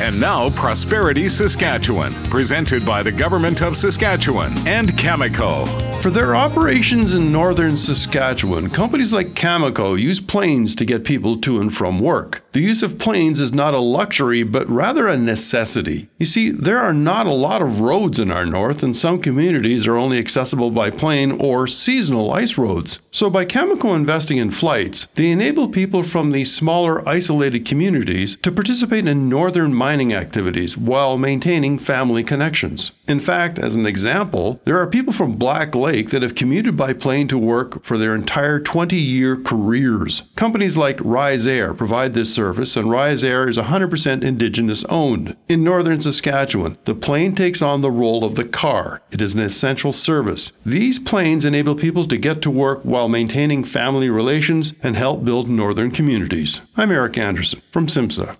And now, Prosperity Saskatchewan, presented by the Government of Saskatchewan and Cameco. For their operations in northern Saskatchewan, companies like Cameco use planes to get people to and from work. The use of planes is not a luxury, but rather a necessity. You see, there are not a lot of roads in our north, and some communities are only accessible by plane or seasonal ice roads. So, by Cameco investing in flights, they enable people from these smaller, isolated communities to participate in northern mining activities while maintaining family connections. In fact, as an example, there are people from Black Lake that have commuted by plane to work for their entire 20 year careers. Companies like Rise Air provide this service, and Rise Air is 100% Indigenous owned. In northern Saskatchewan, the plane takes on the role of the car. It is an essential service. These planes enable people to get to work while maintaining family relations and help build northern communities. I'm Eric Anderson from SIMSA.